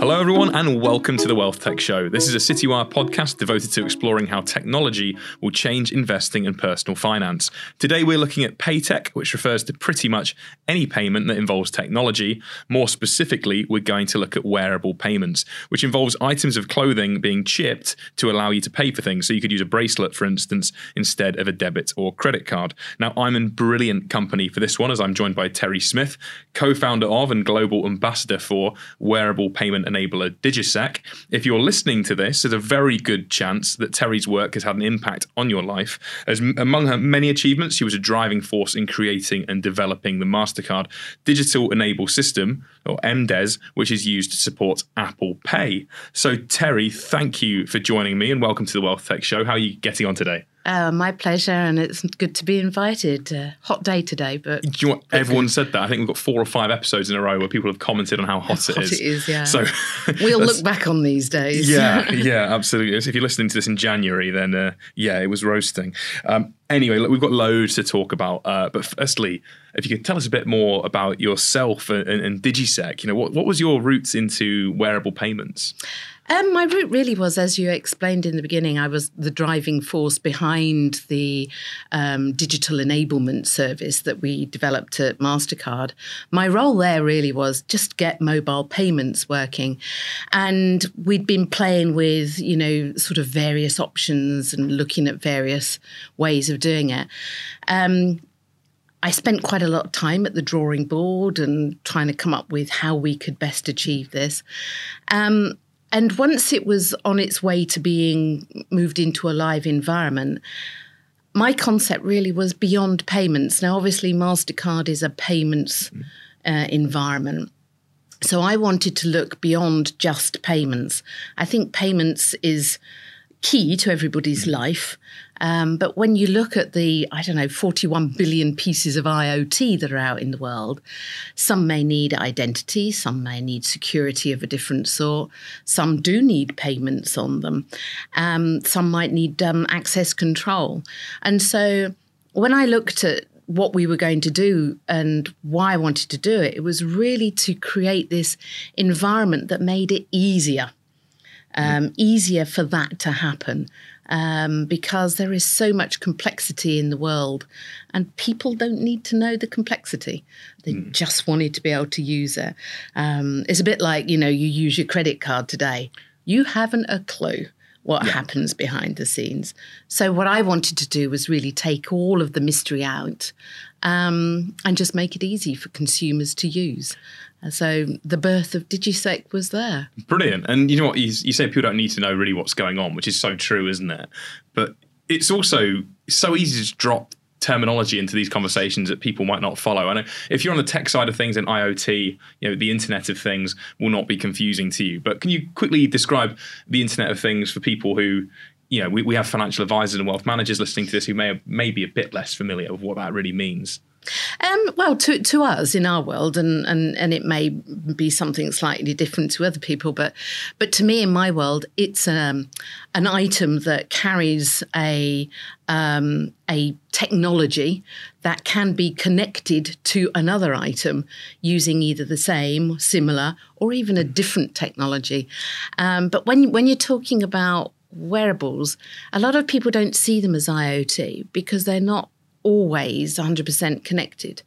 Hello, everyone, and welcome to the Wealth Tech Show. This is a Citywire podcast devoted to exploring how technology will change investing and personal finance. Today, we're looking at Paytech, which refers to pretty much any payment that involves technology. More specifically, we're going to look at wearable payments, which involves items of clothing being chipped to allow you to pay for things. So you could use a bracelet, for instance, instead of a debit or credit card. Now, I'm in brilliant company for this one, as I'm joined by Terry Smith, co founder of and global ambassador for wearable payment enabler Digiseq. If you're listening to this, there's a very good chance that Terry's work has had an impact on your life. As among her many achievements, she was a driving force in creating and developing the MasterCard Digital Enable System, or MDES, which is used to support Apple Pay. So, Terry, thank you for joining me and welcome to the Wealth Tech Show. How are you getting on today? Uh, my pleasure, and it's good to be invited. Uh, hot day today, but Do you know? Everyone said that. I think we've got four or five episodes in a row where people have commented on how hot, hot it is. it is. Yeah, So we'll look back on these days. yeah, yeah, absolutely. If you're listening to this in January, then uh, yeah, it was roasting. Um, anyway, look, we've got loads to talk about. Uh, but firstly, if you could tell us a bit more about yourself and, and, and Digiseq, you know, what, what was your roots into wearable payments? Um, my route really was, as you explained in the beginning, I was the driving force behind the um, digital enablement service that we developed at MasterCard. My role there really was just get mobile payments working. And we'd been playing with, you know, sort of various options and looking at various ways of doing it. Um, I spent quite a lot of time at the drawing board and trying to come up with how we could best achieve this. Um, and once it was on its way to being moved into a live environment, my concept really was beyond payments. Now, obviously, MasterCard is a payments uh, environment. So I wanted to look beyond just payments. I think payments is key to everybody's life. Um, but when you look at the, I don't know, 41 billion pieces of IoT that are out in the world, some may need identity, some may need security of a different sort, some do need payments on them, um, some might need um, access control. And so when I looked at what we were going to do and why I wanted to do it, it was really to create this environment that made it easier um, easier for that to happen um, because there is so much complexity in the world and people don't need to know the complexity. They just wanted to be able to use it. Um, it's a bit like, you know, you use your credit card today, you haven't a clue what happens behind the scenes. So, what I wanted to do was really take all of the mystery out um, and just make it easy for consumers to use. And so, the birth of Digiseq was there. Brilliant. And you know what? You, you say people don't need to know really what's going on, which is so true, isn't it? But it's also so easy to drop terminology into these conversations that people might not follow. I know if you're on the tech side of things and IoT, you know, the Internet of Things will not be confusing to you. But can you quickly describe the Internet of Things for people who, you know, we, we have financial advisors and wealth managers listening to this who may may be a bit less familiar with what that really means. Um, well, to to us in our world, and, and and it may be something slightly different to other people, but but to me in my world, it's um, an item that carries a um, a technology that can be connected to another item using either the same, similar, or even a different technology. Um, but when when you're talking about wearables, a lot of people don't see them as IoT because they're not always 100% connected.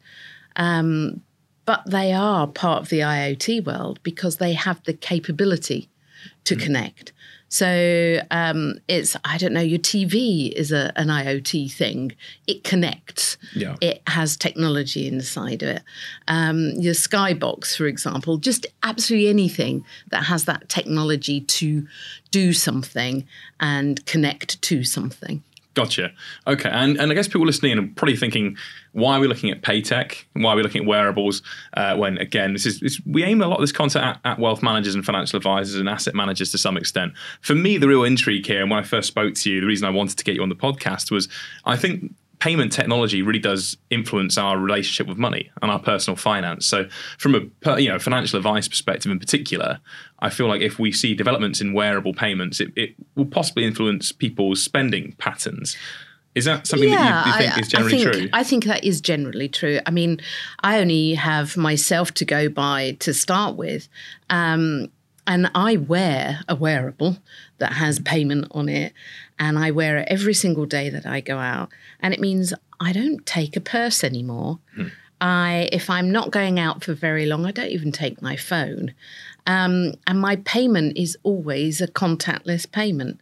Um, but they are part of the IoT world because they have the capability to connect. So um, it's, I don't know, your TV is a, an IoT thing. It connects. Yeah. It has technology inside of it. Um, your Skybox, for example, just absolutely anything that has that technology to do something and connect to something. Gotcha. Okay, and and I guess people listening are probably thinking, why are we looking at paytech? Why are we looking at wearables? Uh, when again, this is we aim a lot of this content at, at wealth managers and financial advisors and asset managers to some extent. For me, the real intrigue here, and when I first spoke to you, the reason I wanted to get you on the podcast was I think payment technology really does influence our relationship with money and our personal finance. So, from a you know financial advice perspective in particular, I feel like if we see developments in wearable payments, it, it will possibly influence people's spending patterns. Is that something that you, you think I, is generally I think, true? I think that is generally true. I mean, I only have myself to go by to start with. Um, and I wear a wearable that has payment on it, and I wear it every single day that I go out. And it means I don't take a purse anymore. Hmm. I, if I'm not going out for very long, I don't even take my phone. Um, and my payment is always a contactless payment.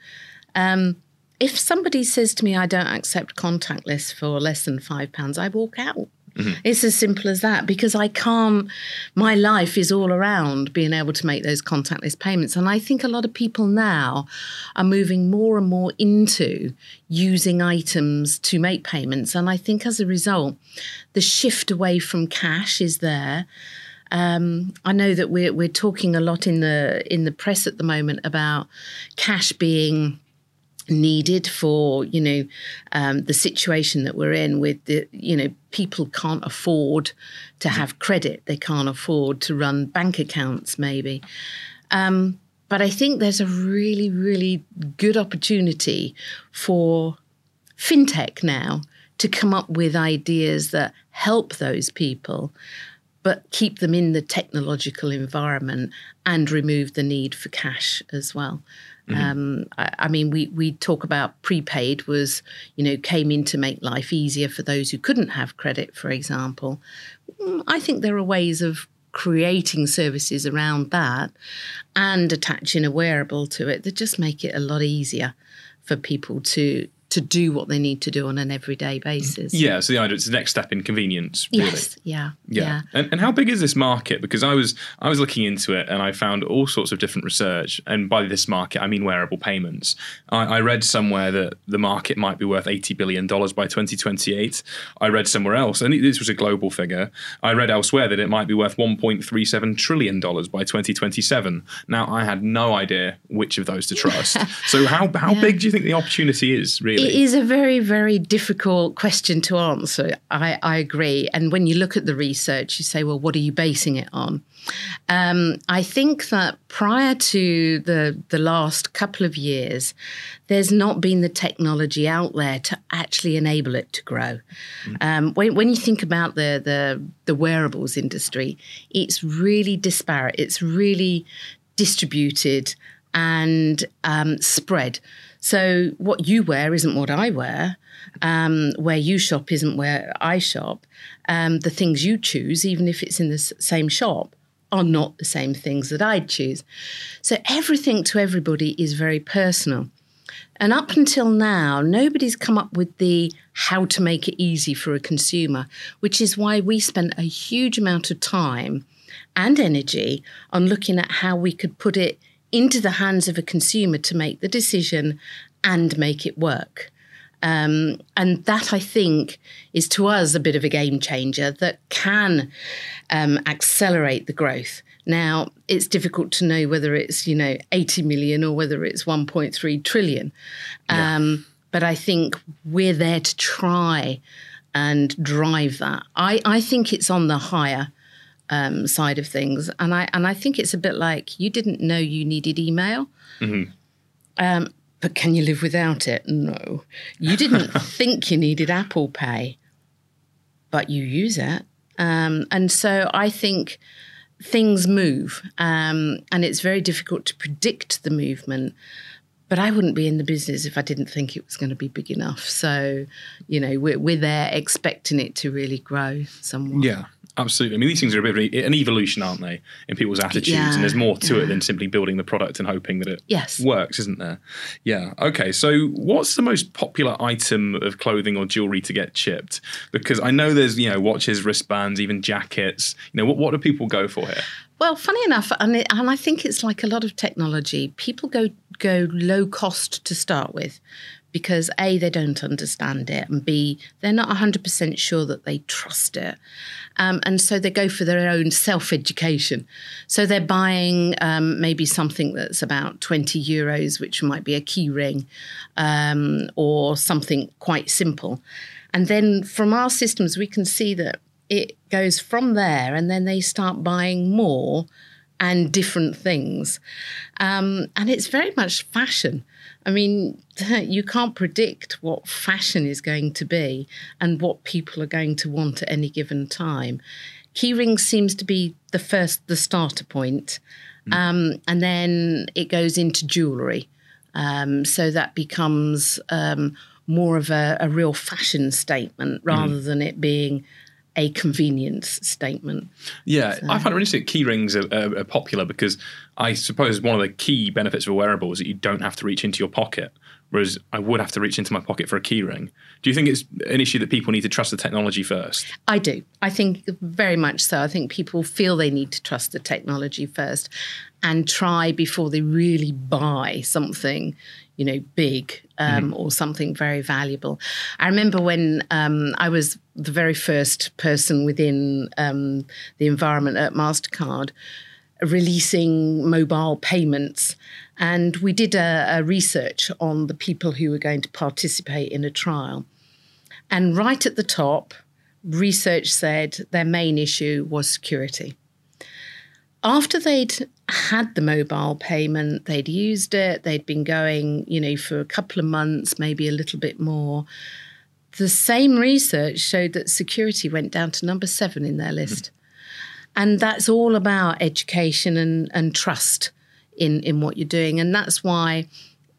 Um, if somebody says to me, I don't accept contactless for less than five pounds, I walk out. Mm-hmm. It's as simple as that because I can't, my life is all around being able to make those contactless payments. And I think a lot of people now are moving more and more into using items to make payments. And I think as a result, the shift away from cash is there. Um, I know that we're we're talking a lot in the in the press at the moment about cash being needed for you know um, the situation that we're in with the you know people can't afford to have credit. They can't afford to run bank accounts maybe. Um, but i think there's a really really good opportunity for fintech now to come up with ideas that help those people but keep them in the technological environment and remove the need for cash as well. Mm-hmm. Um, I, I, mean, we we talk about prepaid was you know came in to make life easier for those who couldn't have credit, for example. Mm, I think there are ways of creating services around that and attaching a wearable to it that just make it a lot easier for people to to do what they need to do on an everyday basis. Yeah, so the idea it's the next step in convenience. Really. Yes, yeah, yeah. yeah. And, and how big is this market? Because I was I was looking into it and I found all sorts of different research. And by this market, I mean wearable payments. I, I read somewhere that the market might be worth eighty billion dollars by twenty twenty eight. I read somewhere else, and this was a global figure. I read elsewhere that it might be worth one point three seven trillion dollars by twenty twenty seven. Now I had no idea which of those to trust. so how how yeah. big do you think the opportunity is really? It is a very, very difficult question to answer. I, I, agree. And when you look at the research, you say, well, what are you basing it on? Um, I think that prior to the the last couple of years, there's not been the technology out there to actually enable it to grow. Mm. Um, when, when you think about the, the the wearables industry, it's really disparate. It's really distributed and um, spread. So what you wear isn't what I wear. Um, where you shop isn't where I shop. Um, the things you choose, even if it's in the same shop, are not the same things that I'd choose. So everything to everybody is very personal. And up until now, nobody's come up with the how to make it easy for a consumer, which is why we spent a huge amount of time and energy on looking at how we could put it into the hands of a consumer to make the decision and make it work. Um, and that I think is to us a bit of a game changer that can um, accelerate the growth. Now, it's difficult to know whether it's, you know, 80 million or whether it's 1.3 trillion. Um, yeah. But I think we're there to try and drive that. I, I think it's on the higher um, side of things, and I and I think it's a bit like you didn't know you needed email, mm-hmm. um, but can you live without it? No, you didn't think you needed Apple Pay, but you use it, um, and so I think things move, um, and it's very difficult to predict the movement. But I wouldn't be in the business if I didn't think it was going to be big enough. So, you know, we're, we're there expecting it to really grow somewhat. Yeah. Absolutely. I mean, these things are a bit of an evolution, aren't they, in people's attitudes? Yeah, and there's more to yeah. it than simply building the product and hoping that it yes. works, isn't there? Yeah. Okay. So, what's the most popular item of clothing or jewelry to get chipped? Because I know there's, you know, watches, wristbands, even jackets. You know, what, what do people go for here? Well, funny enough, and, it, and I think it's like a lot of technology. People go go low cost to start with because A, they don't understand it, and B, they're not 100% sure that they trust it. Um, and so they go for their own self education. So they're buying um, maybe something that's about 20 euros, which might be a key ring um, or something quite simple. And then from our systems, we can see that it goes from there, and then they start buying more and different things. Um, and it's very much fashion. I mean, you can't predict what fashion is going to be and what people are going to want at any given time. Keyrings seems to be the first, the starter point. Um, and then it goes into jewellery. Um, so that becomes um, more of a, a, real fashion statement rather than it being a convenience statement. Yeah, so. I find it really interesting. Key rings are, are, are, popular because I suppose one of the key benefits of a wearable is that you don't have to reach into your pocket, whereas I would have to reach into my pocket for a key ring. Do you think it's an issue that people need to trust the technology first? I do. I think very much so. I think people feel they need to trust the technology first and try before they really buy something you know, big um, mm. or something very valuable. I remember when um, I was the very first person within um, the environment at MasterCard releasing mobile payments. And we did a, a research on the people who were going to participate in a trial. And right at the top, research said their main issue was security after they'd had the mobile payment, they'd used it, they'd been going, you know, for a couple of months, maybe a little bit more. The same research showed that security went down to number seven in their list. Mm-hmm. And that's all about education and, and trust in, in what you're doing. And that's why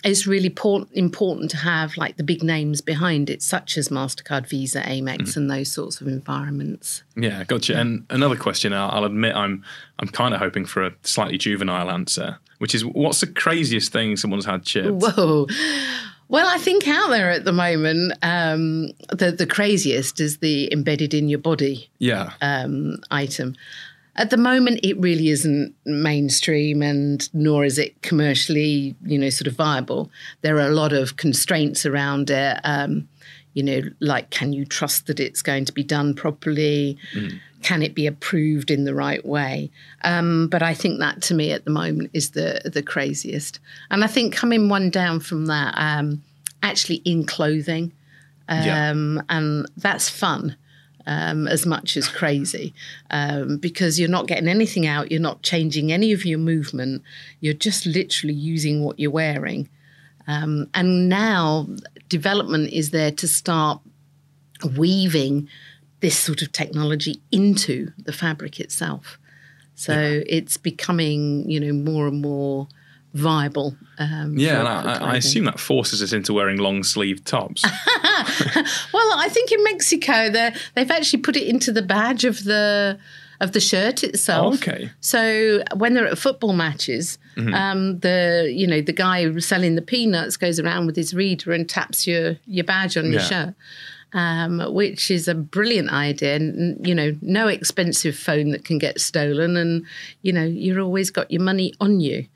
it's really important to have like the big names behind it, such as Mastercard, Visa, Amex, mm. and those sorts of environments. Yeah, gotcha. Yeah. And another question, I'll, I'll admit, I'm I'm kind of hoping for a slightly juvenile answer, which is, what's the craziest thing someone's had chipped? Whoa. Well, I think out there at the moment, um, the the craziest is the embedded in your body yeah. um, item. At the moment, it really isn't mainstream, and nor is it commercially, you know, sort of viable. There are a lot of constraints around it. Um, you know, like can you trust that it's going to be done properly? Mm. Can it be approved in the right way? Um, but I think that to me at the moment is the the craziest. And I think coming one down from that, um, actually in clothing, yeah. Um, and that's fun um, as much as crazy um, because you're not getting anything out, you're not changing any of your movement, you're just literally using what you're wearing. Um, and now development is there to start weaving this sort of technology into the fabric itself. So yeah. it's becoming, you know, more and more viable. Um, yeah, and I, I, assume that forces us into wearing long sleeve tops. well, I think in Mexico they they've actually put it into the badge of the of the shirt itself. Okay. So when they're at football matches, mm-hmm. um, the you know the guy selling the peanuts goes around with his reader and taps your your badge on yeah. your shirt. Um, which is a brilliant idea. And, you know, no expensive phone that can get stolen, and you know, you're always got your money on you.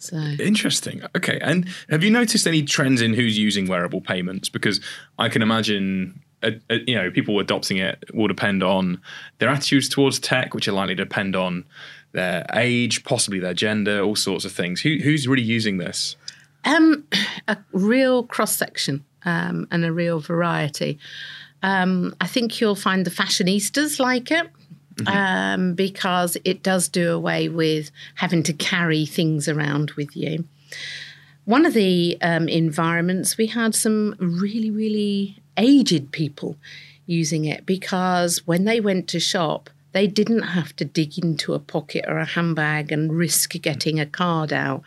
So interesting. Okay, and have you noticed any trends in who's using wearable payments? Because I can imagine. Uh, uh, you know, people adopting it will depend on their attitudes towards tech, which are likely to depend on their age, possibly their gender, all sorts of things. Who, who's really using this? Um, a real cross section um, and a real variety. Um, I think you'll find the fashionistas like it mm-hmm. um, because it does do away with having to carry things around with you. One of the um, environments, we had some really, really aged people using it because when they went to shop, they didn't have to dig into a pocket or a handbag and risk getting a card out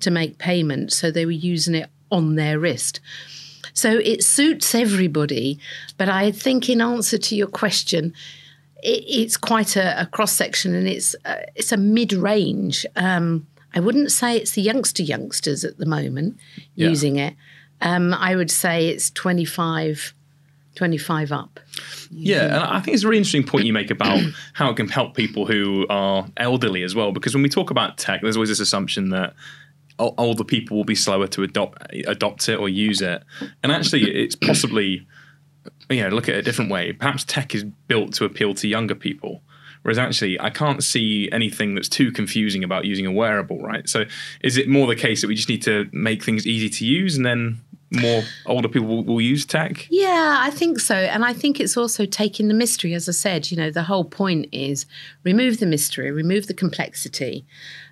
to make payment. So they were using it on their wrist. So it suits everybody. But I think, in answer to your question, it, it's quite a, a cross section, and it's uh, it's a mid range. Um, I wouldn't say it's the youngster youngsters at the moment yeah. using it. Um, I would say it's 25, 25 up. Yeah, and I think it's a really interesting point you make about how it can help people who are elderly as well. Because when we talk about tech, there's always this assumption that older people will be slower to adopt adopt it or use it, and actually, it's possibly you know, look at it a different way. Perhaps tech is built to appeal to younger people. Whereas actually, I can't see anything that's too confusing about using a wearable, right? So, is it more the case that we just need to make things easy to use and then more older people will, will, use tech? Yeah, I think so. And I think it's also taking the mystery, as I said, you know, the whole point is remove the mystery, remove the complexity,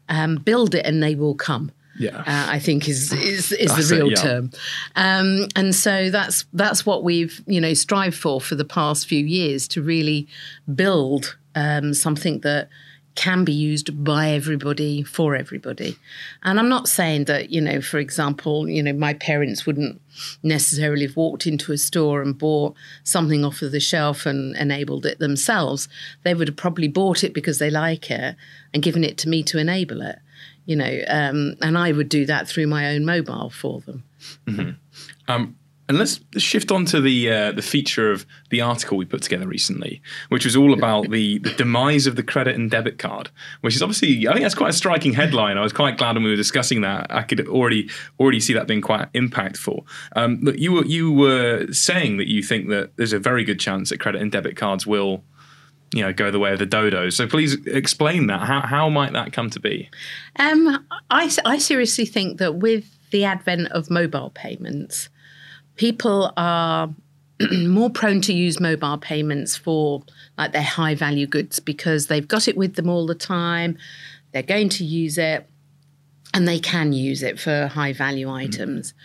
um, build it, and they will come yeah, uh, I think is is, is the real it, yeah. term. Um, and so that's that's what we've you know strived for for the past few years to really build um, something that can be used by everybody for everybody. And I'm not saying that, you know, for example, you know, my parents wouldn't necessarily have walked into a store and bought something off of the shelf and enabled it themselves. They would have probably bought it because they like it and given it to me to enable it, you know, um, and I would do that through my own mobile for them. Mm-hmm. Um, and let's shift on to the uh, the feature of the article we put together recently, which was all about the, the demise of the credit and debit card, which is obviously I think that's quite a striking headline. I was quite glad when we were discussing that. I could already already see that being quite impactful. Um, you were you were saying that you think that there's a very good chance that credit and debit cards will you know go the way of the dodos so please explain that how, how might that come to be um, I, I seriously think that with the advent of mobile payments people are more prone to use mobile payments for like their high value goods because they've got it with them all the time. They're going to use it and they can use it for high value items. Mm.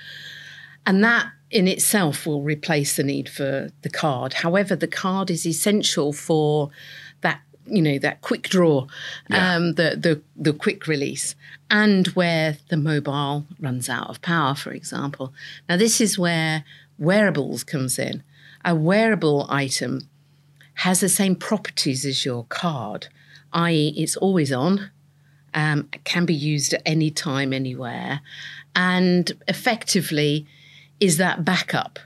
And that in itself will replace the need for the card. However, the card is essential for you know that quick draw, yeah. um, the the the quick release, and where the mobile runs out of power, for example. Now, this is where wearables comes in. A wearable item has the same properties as your card, i.e., it's always on, um, can be used at any time, anywhere, and effectively is that backup,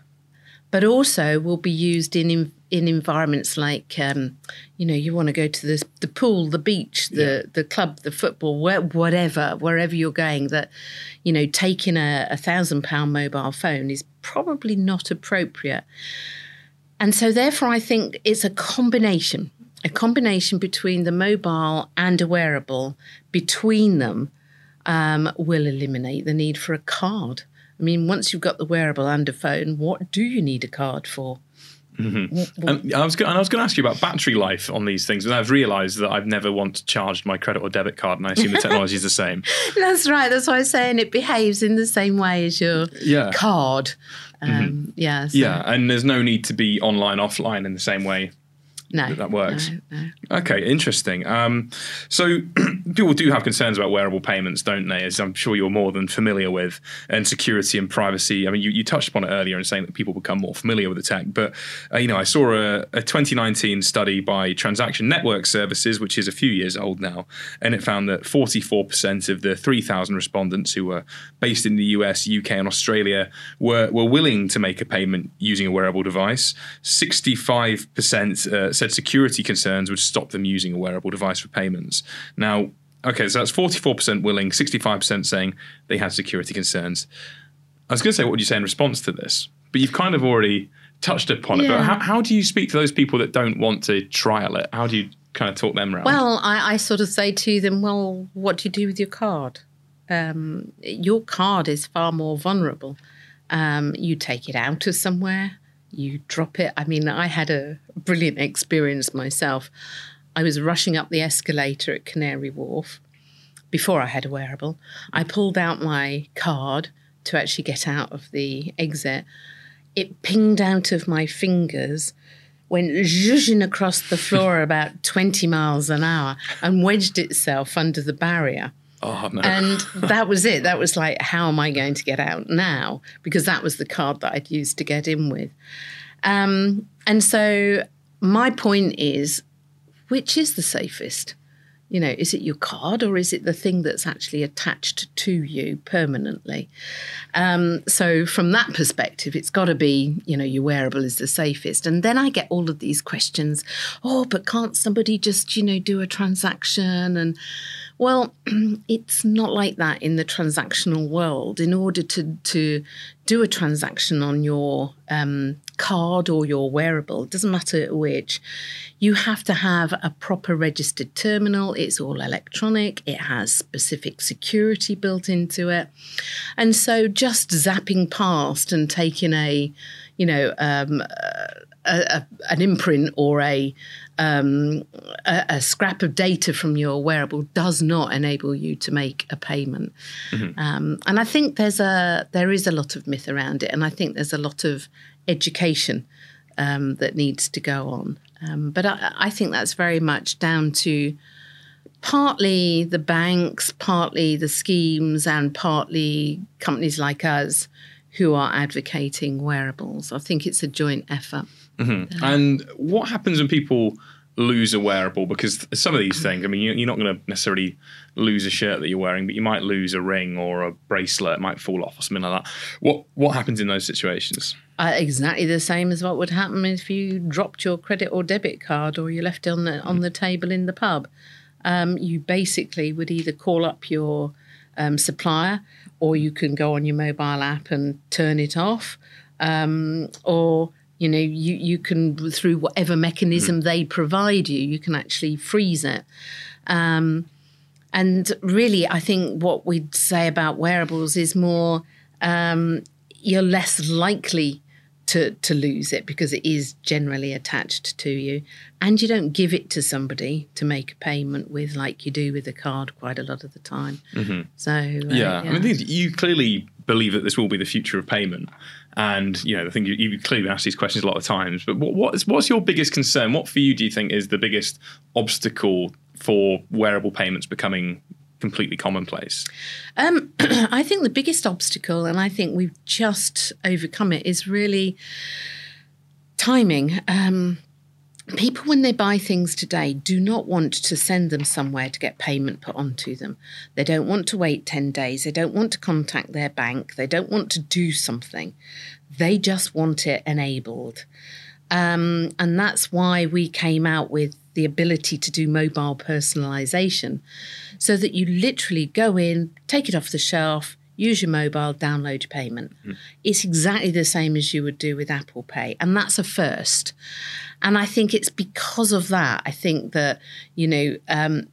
but also will be used in in environments like um, you know you want to go to the the pool, the beach, the yeah. the club, the football, where, whatever, wherever you're going. That you know taking a, a thousand pound mobile phone is probably not appropriate, and so therefore I think it's a combination, a combination between the mobile and a wearable. Between them, um, will eliminate the need for a card. I mean, once you've got the wearable and a phone, what do you need a card for? Mm-hmm. And I was, and I was going to ask you about battery life on these things, and I've realised that I've never once charged my credit or debit card, and I assume the technology is the same. That's right. That's why I'm saying it behaves in the same way as your yeah. card. Um, mm-hmm. Yeah. So. Yeah, and there's no need to be online, offline in the same way no, that, that works. No, no. Okay, interesting. Um, so people do have concerns about wearable payments, don't they? As I'm sure you're more than familiar with, and security and privacy. I mean, you, you touched upon it earlier in saying that people become more familiar with the tech. But uh, you know, I saw a, a 2019 study by Transaction Network Services, which is a few years old now, and it found that 44% of the 3,000 respondents who were based in the US, UK, and Australia were were willing to make a payment using a wearable device. 65% uh, said security concerns would stop them using a wearable device for payments. Now, okay, so that's 44% willing, 65% saying they had security concerns. I was going to say, what would you say in response to this? But you've kind of already touched upon yeah. it. But how, how do you speak to those people that don't want to trial it? How do you kind of talk them around? Well, I, I sort of say to them, well, what do you do with your card? Um, your card is far more vulnerable. Um, you take it out of somewhere you drop it. I mean, I had a brilliant experience myself. I was rushing up the escalator at Canary Wharf before I had a wearable. I pulled out my card to actually get out of the exit. It pinged out of my fingers, went zhuzhing across the floor about 20 miles an hour, and wedged itself under the barrier. Oh, no. And that was it. That was like, how am I going to get out now? Because that was the card that I'd used to get in with. Um, and so my point is, which is the safest? You know, is it your card or is it the thing that's actually attached to you permanently? Um, so, from that perspective, it's got to be, you know, your wearable is the safest. And then I get all of these questions oh, but can't somebody just, you know, do a transaction? And, well, it's not like that in the transactional world. In order to, to do a transaction on your um, card or your wearable, it doesn't matter which, you have to have a proper registered terminal. It's all electronic, it has specific security built into it. And so just zapping past and taking a, you know, um, a, a, an imprint or a um, a, a, scrap of data from your wearable does not enable you to make a payment. Mm-hmm. Um, and I think there's a there is a lot of myth around it, and I think there's a lot of education um, that needs to go on. Um, but I, I, think that's very much down to partly the banks, partly the schemes, and partly companies like us who are advocating wearables. I think it's a joint effort. Mm-hmm. And what happens when people lose a wearable? Because some of these things, I mean, you're not going to necessarily lose a shirt that you're wearing, but you might lose a ring or a bracelet, it might fall off or something like that. What what happens in those situations? Uh, exactly the same as what would happen if you dropped your credit or debit card or you left it on the on the table in the pub. Um, you basically would either call up your um, supplier or you can go on your mobile app and turn it off, um, or you know you you can through whatever mechanism mm. they provide you, you can actually freeze it. Um, and really, I think what we'd say about wearables is more um, you're less likely to to lose it because it is generally attached to you and you don't give it to somebody to make a payment with like you do with a card quite a lot of the time mm-hmm. so uh, yeah. yeah. i mean you clearly believe that this will be the future of payment and you know i think you, you clearly been asked these questions a lot of times but what, what's what's your biggest concern what for you do you think is the biggest obstacle for wearable payments becoming completely commonplace? Um, I think the biggest obstacle, and I think we've just overcome it, is really timing. Um, people, when they buy things today, do not want to send them somewhere to get payment put onto them. They don't want to wait 10 days. They don't want to contact their bank. They don't want to do something. They just want it enabled. Um, and that's why we came out with the ability to do mobile personalization so that you literally go in, take it off the shelf, use your mobile, download your payment. Mm. It's exactly the same as you would do with Apple Pay. And that's a first. And I think it's because of that, I think that, you know, um,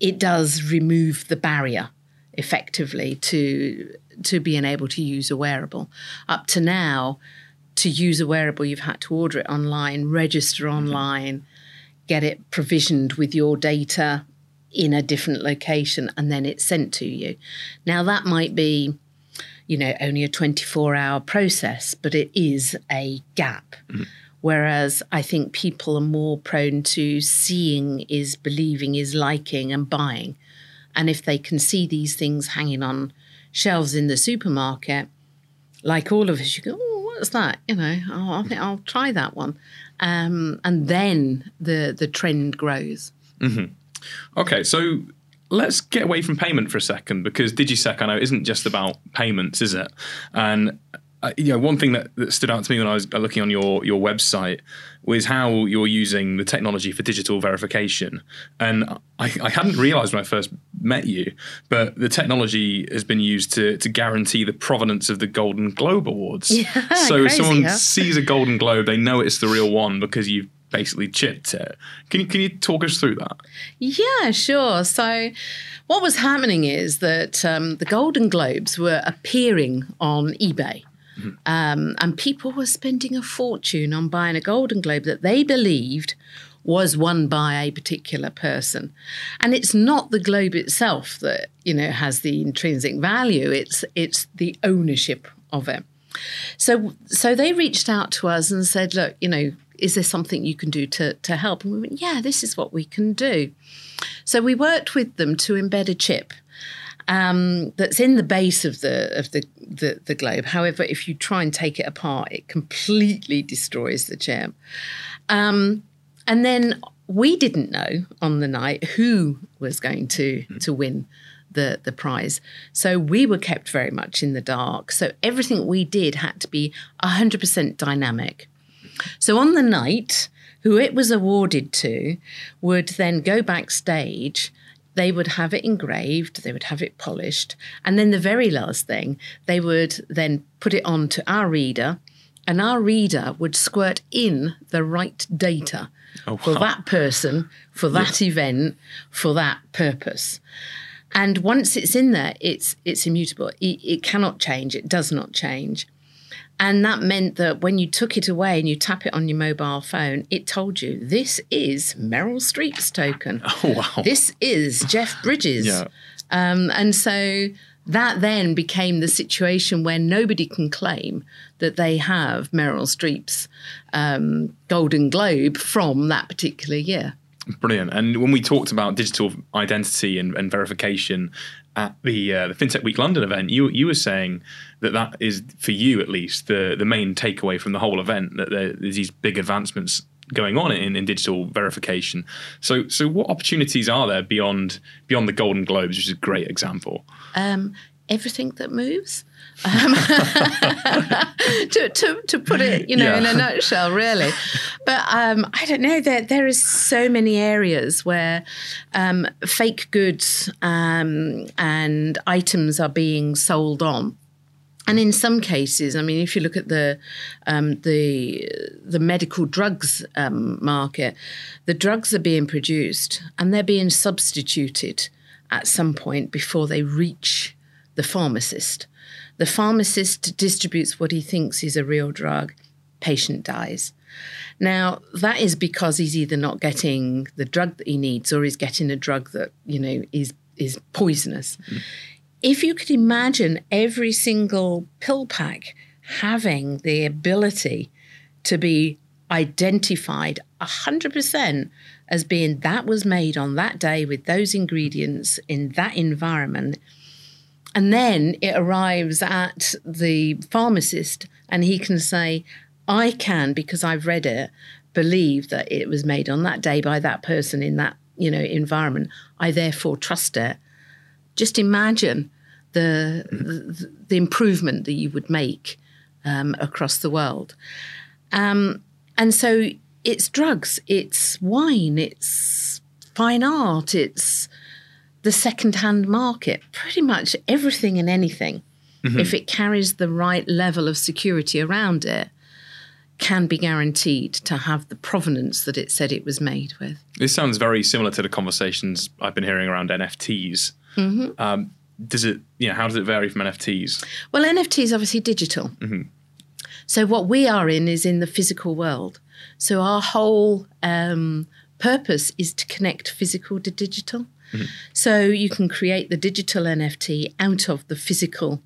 it does remove the barrier effectively to to being able to use a wearable. Up to now, to use a wearable, you've had to order it online, register mm-hmm. online, get it provisioned with your data in a different location, and then it's sent to you. Now, that might be, you know, only a 24 hour process, but it is a gap. Mm-hmm. Whereas I think people are more prone to seeing is believing, is liking, and buying. And if they can see these things hanging on shelves in the supermarket, like all of us, you go, oh, what's that? You know, oh, I think I'll try that one um, and then the the trend grows. Mm-hmm. Okay, so let's get away from payment for a second because Digiseq I know isn't just about payments, is it? And uh, you know, one thing that, that stood out to me when I was looking on your your website was how you're using the technology for digital verification. And I, I hadn't realised when I first met you, but the technology has been used to to guarantee the provenance of the Golden Globe Awards. Yeah, so crazy, if someone huh? sees a Golden Globe, they know it's the real one because you've basically chipped it. Can you can you talk us through that? Yeah, sure. So what was happening is that um, the Golden Globes were appearing on eBay. Mm-hmm. Um, and people were spending a fortune on buying a Golden Globe that they believed was won by a particular person. And it's not the globe itself that, you know, has the intrinsic value. It's it's the ownership of it. So so they reached out to us and said, look, you know, is there something you can do to to help? And we went, yeah, this is what we can do. So we worked with them to embed a chip um, that's in the base of the of the, the, the globe. However, if you try and take it apart, it completely destroys the gem. Um, and then we didn't know on the night who was going to to win the the prize. So we were kept very much in the dark. So everything we did had to be 100% dynamic. So on the night, who it was awarded to would then go backstage they would have it engraved, they would have it polished, and then the very last thing, they would then put it on to our reader, and our reader would squirt in the right data oh, wow. for that person, for that yeah. event, for that purpose. And once it's in there, it's it's immutable. It, it cannot change. It does not change. And that meant that when you took it away and you tap it on your mobile phone, it told you this is Meryl Streep's token. Oh, wow. This is Jeff Bridges. yeah. Um, and so that then became the situation where nobody can claim that they have Meryl Streep's um, Golden Globe from that particular year. Brilliant. And when we talked about digital identity and, and verification at the uh, the FinTech Week London event, you you were saying that that is for you at least the the main takeaway from the whole event that there's these big advancements going on in, in digital verification. So so what opportunities are there beyond beyond the Golden Globes, which is a great example? Um, everything that moves. Um, to, to, to put it, you know, yeah. in a nutshell, really. But um, I don't know. There there is so many areas where um, fake goods um, and items are being sold on. And in some cases, I mean, if you look at the um, the the medical drugs um, market, the drugs are being produced and they're being substituted at some point before they reach the pharmacist. The pharmacist distributes what he thinks is a real drug, patient dies. Now, that is because he's either not getting the drug that he needs or he's getting a drug that, you know, is is poisonous. Mm. If you could imagine every single pill pack having the ability to be identified 100% as being that was made on that day with those ingredients in that environment, and then it arrives at the pharmacist, and he can say, I can, because I've read it, believe that it was made on that day by that person in that you know environment. I therefore trust it. Just imagine the the, improvement that you would make um, across the world. Um, and so it's drugs, it's wine, it's fine art, it's the second-hand market, pretty much everything and anything, mm-hmm. if it carries the right level of security around it, can be guaranteed to have the provenance that it said it was made with. This sounds very similar to the conversations I've been hearing around NFTs. Mm-hmm. Um, does it, you know, how does it vary from NFTs? Well, NFT is obviously digital. Mm-hmm. So what we are in is in the physical world. So our whole um, purpose is to connect physical to digital. Mm-hmm. So you can create the digital NFT out of the physical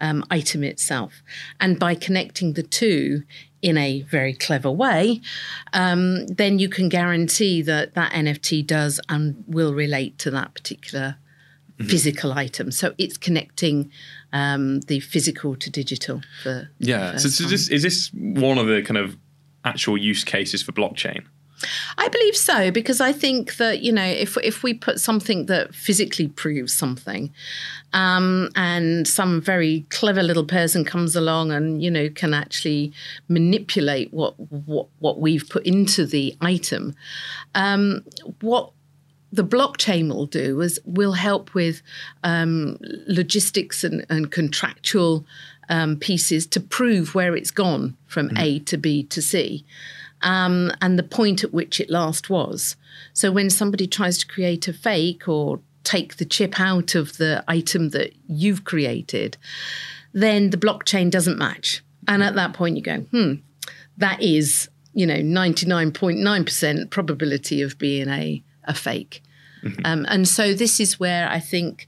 um, item itself. And by connecting the two in a very clever way, um, then you can guarantee that that NFT does and will relate to that particular mm-hmm. physical item. So it's connecting um, the physical to digital. For, yeah. So, so this, is this one of the kind of actual use cases for blockchain? I believe so because I think that you know if if we put something that physically proves something, um, and some very clever little person comes along and you know can actually manipulate what what what we've put into the item, um, what the blockchain will do is will help with um, logistics and, and contractual um, pieces to prove where it's gone from mm-hmm. A to B to C um, and the point at which it last was. So when somebody tries to create a fake or take the chip out of the item that you've created, then the blockchain doesn't match. And at that point, you go, hmm, that is, you know, 99.9% probability of being a, a fake. Mm-hmm. Um, and so this is where I think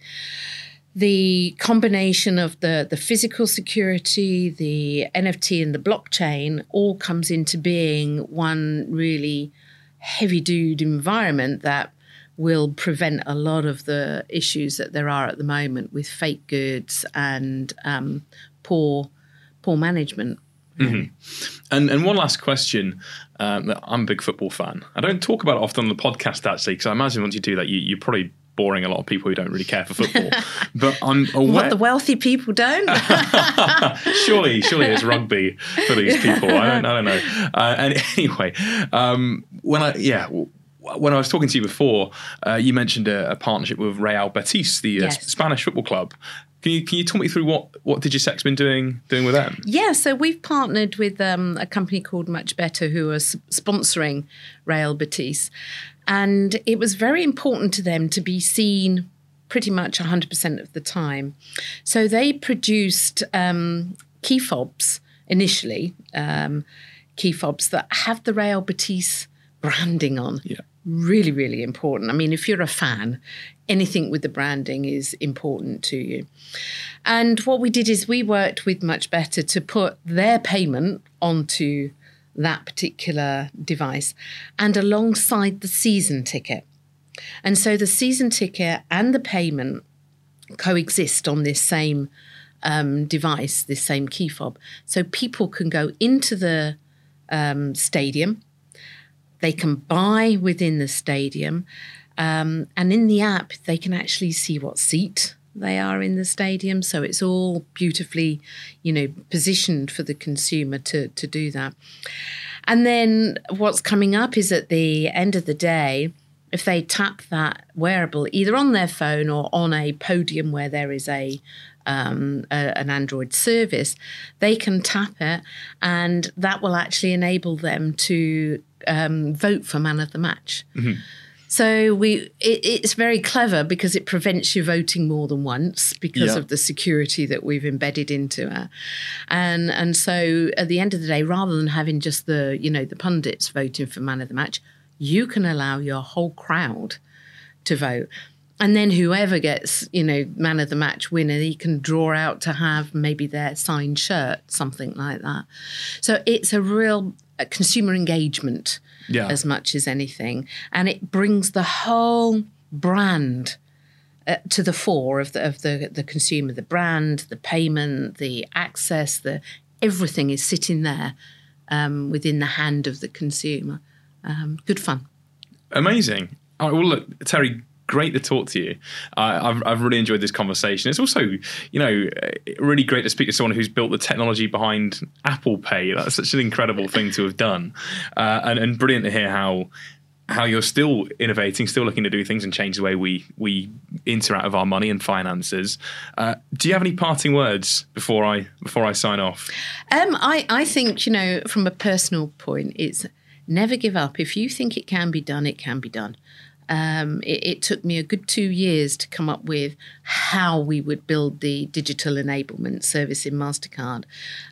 the combination of the, the physical security, the NFT, and the blockchain all comes into being one really heavy dude environment that will prevent a lot of the issues that there are at the moment with fake goods and um, poor poor management. Mm-hmm. And and one last question. Um, I'm a big football fan. I don't talk about it often on the podcast actually, because I imagine once you do that, you, you probably boring a lot of people who don't really care for football. but I'm aware. What the wealthy people don't? surely, surely it's rugby for these people. I don't, I don't know. Uh, and anyway, um, when I yeah. When I was talking to you before, uh, you mentioned a, a, partnership with Real Betis, the uh, yes. Spanish football club. Can you can you talk me through what what Digiseq's been doing doing with them? Yeah, so we've partnered with um, a company called Much Better who are s- sponsoring Real Betis, and it was very important to them to be seen pretty much 100% of the time. So they produced um, key fobs initially, um, key fobs that have the Real Betis branding on. Yeah. Really, really important. I mean, if you're a fan, anything with the branding is important to you. And what we did is we worked with Much Better to put their payment onto that particular device and alongside the season ticket. And so the season ticket and the payment coexist on this same um, device, this same key fob. So people can go into the um, stadium, they can buy within the stadium, um, and in the app, they can actually see what seat they are in the stadium. So it's all beautifully, you know, positioned for the consumer to, to do that. And then what's coming up is at the end of the day, if they tap that wearable either on their phone or on a podium where there is a, um, a, an Android service, they can tap it, and that will actually enable them to um, vote for man of the match. Mm-hmm. So we it, it's very clever because it prevents you voting more than once because yeah. of the security that we've embedded into it. And and so at the end of the day, rather than having just the you know the pundits voting for man of the match, you can allow your whole crowd to vote. And then whoever gets, you know, man of the match winner, he can draw out to have maybe their signed shirt, something like that. So it's a real uh, consumer engagement yeah. as much as anything. And it brings the whole brand uh, to the fore of the, of the, the consumer, the brand, the payment, the access, the everything is sitting there um, within the hand of the consumer. Um, good fun. Amazing. All right, well, look, Terry, great to talk to you. Uh, I've, I've really enjoyed this conversation. It's also, you know, really great to speak to someone who's built the technology behind Apple Pay. That's such an incredible thing to have done, uh, and, and brilliant to hear how how you're still innovating, still looking to do things and change the way we we interact with our money and finances. Uh, do you have any parting words before I before I sign off? Um, I I think you know from a personal point, it's never give up. If you think it can be done, it can be done. Um, it, it, took me a good two years to come up with how we would build the digital enablement service in MasterCard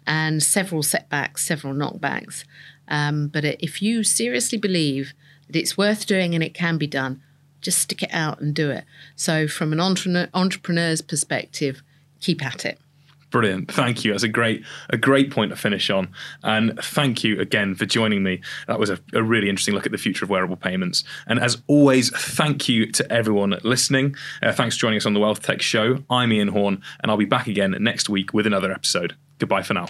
and several setbacks, several knockbacks. Um, but if you seriously believe that it's worth doing and it can be done, just stick it out and do it. So, from an entre- entrepreneur's perspective, keep at it. Brilliant. Thank you. That's a great a great point to finish on. And thank you again for joining me. That was a, a, really interesting look at the future of wearable payments. And as always, thank you to everyone listening. Uh, thanks for joining us on the Wealth Tech Show. I'm Ian Horn, and I'll be back again next week with another episode. Goodbye for now.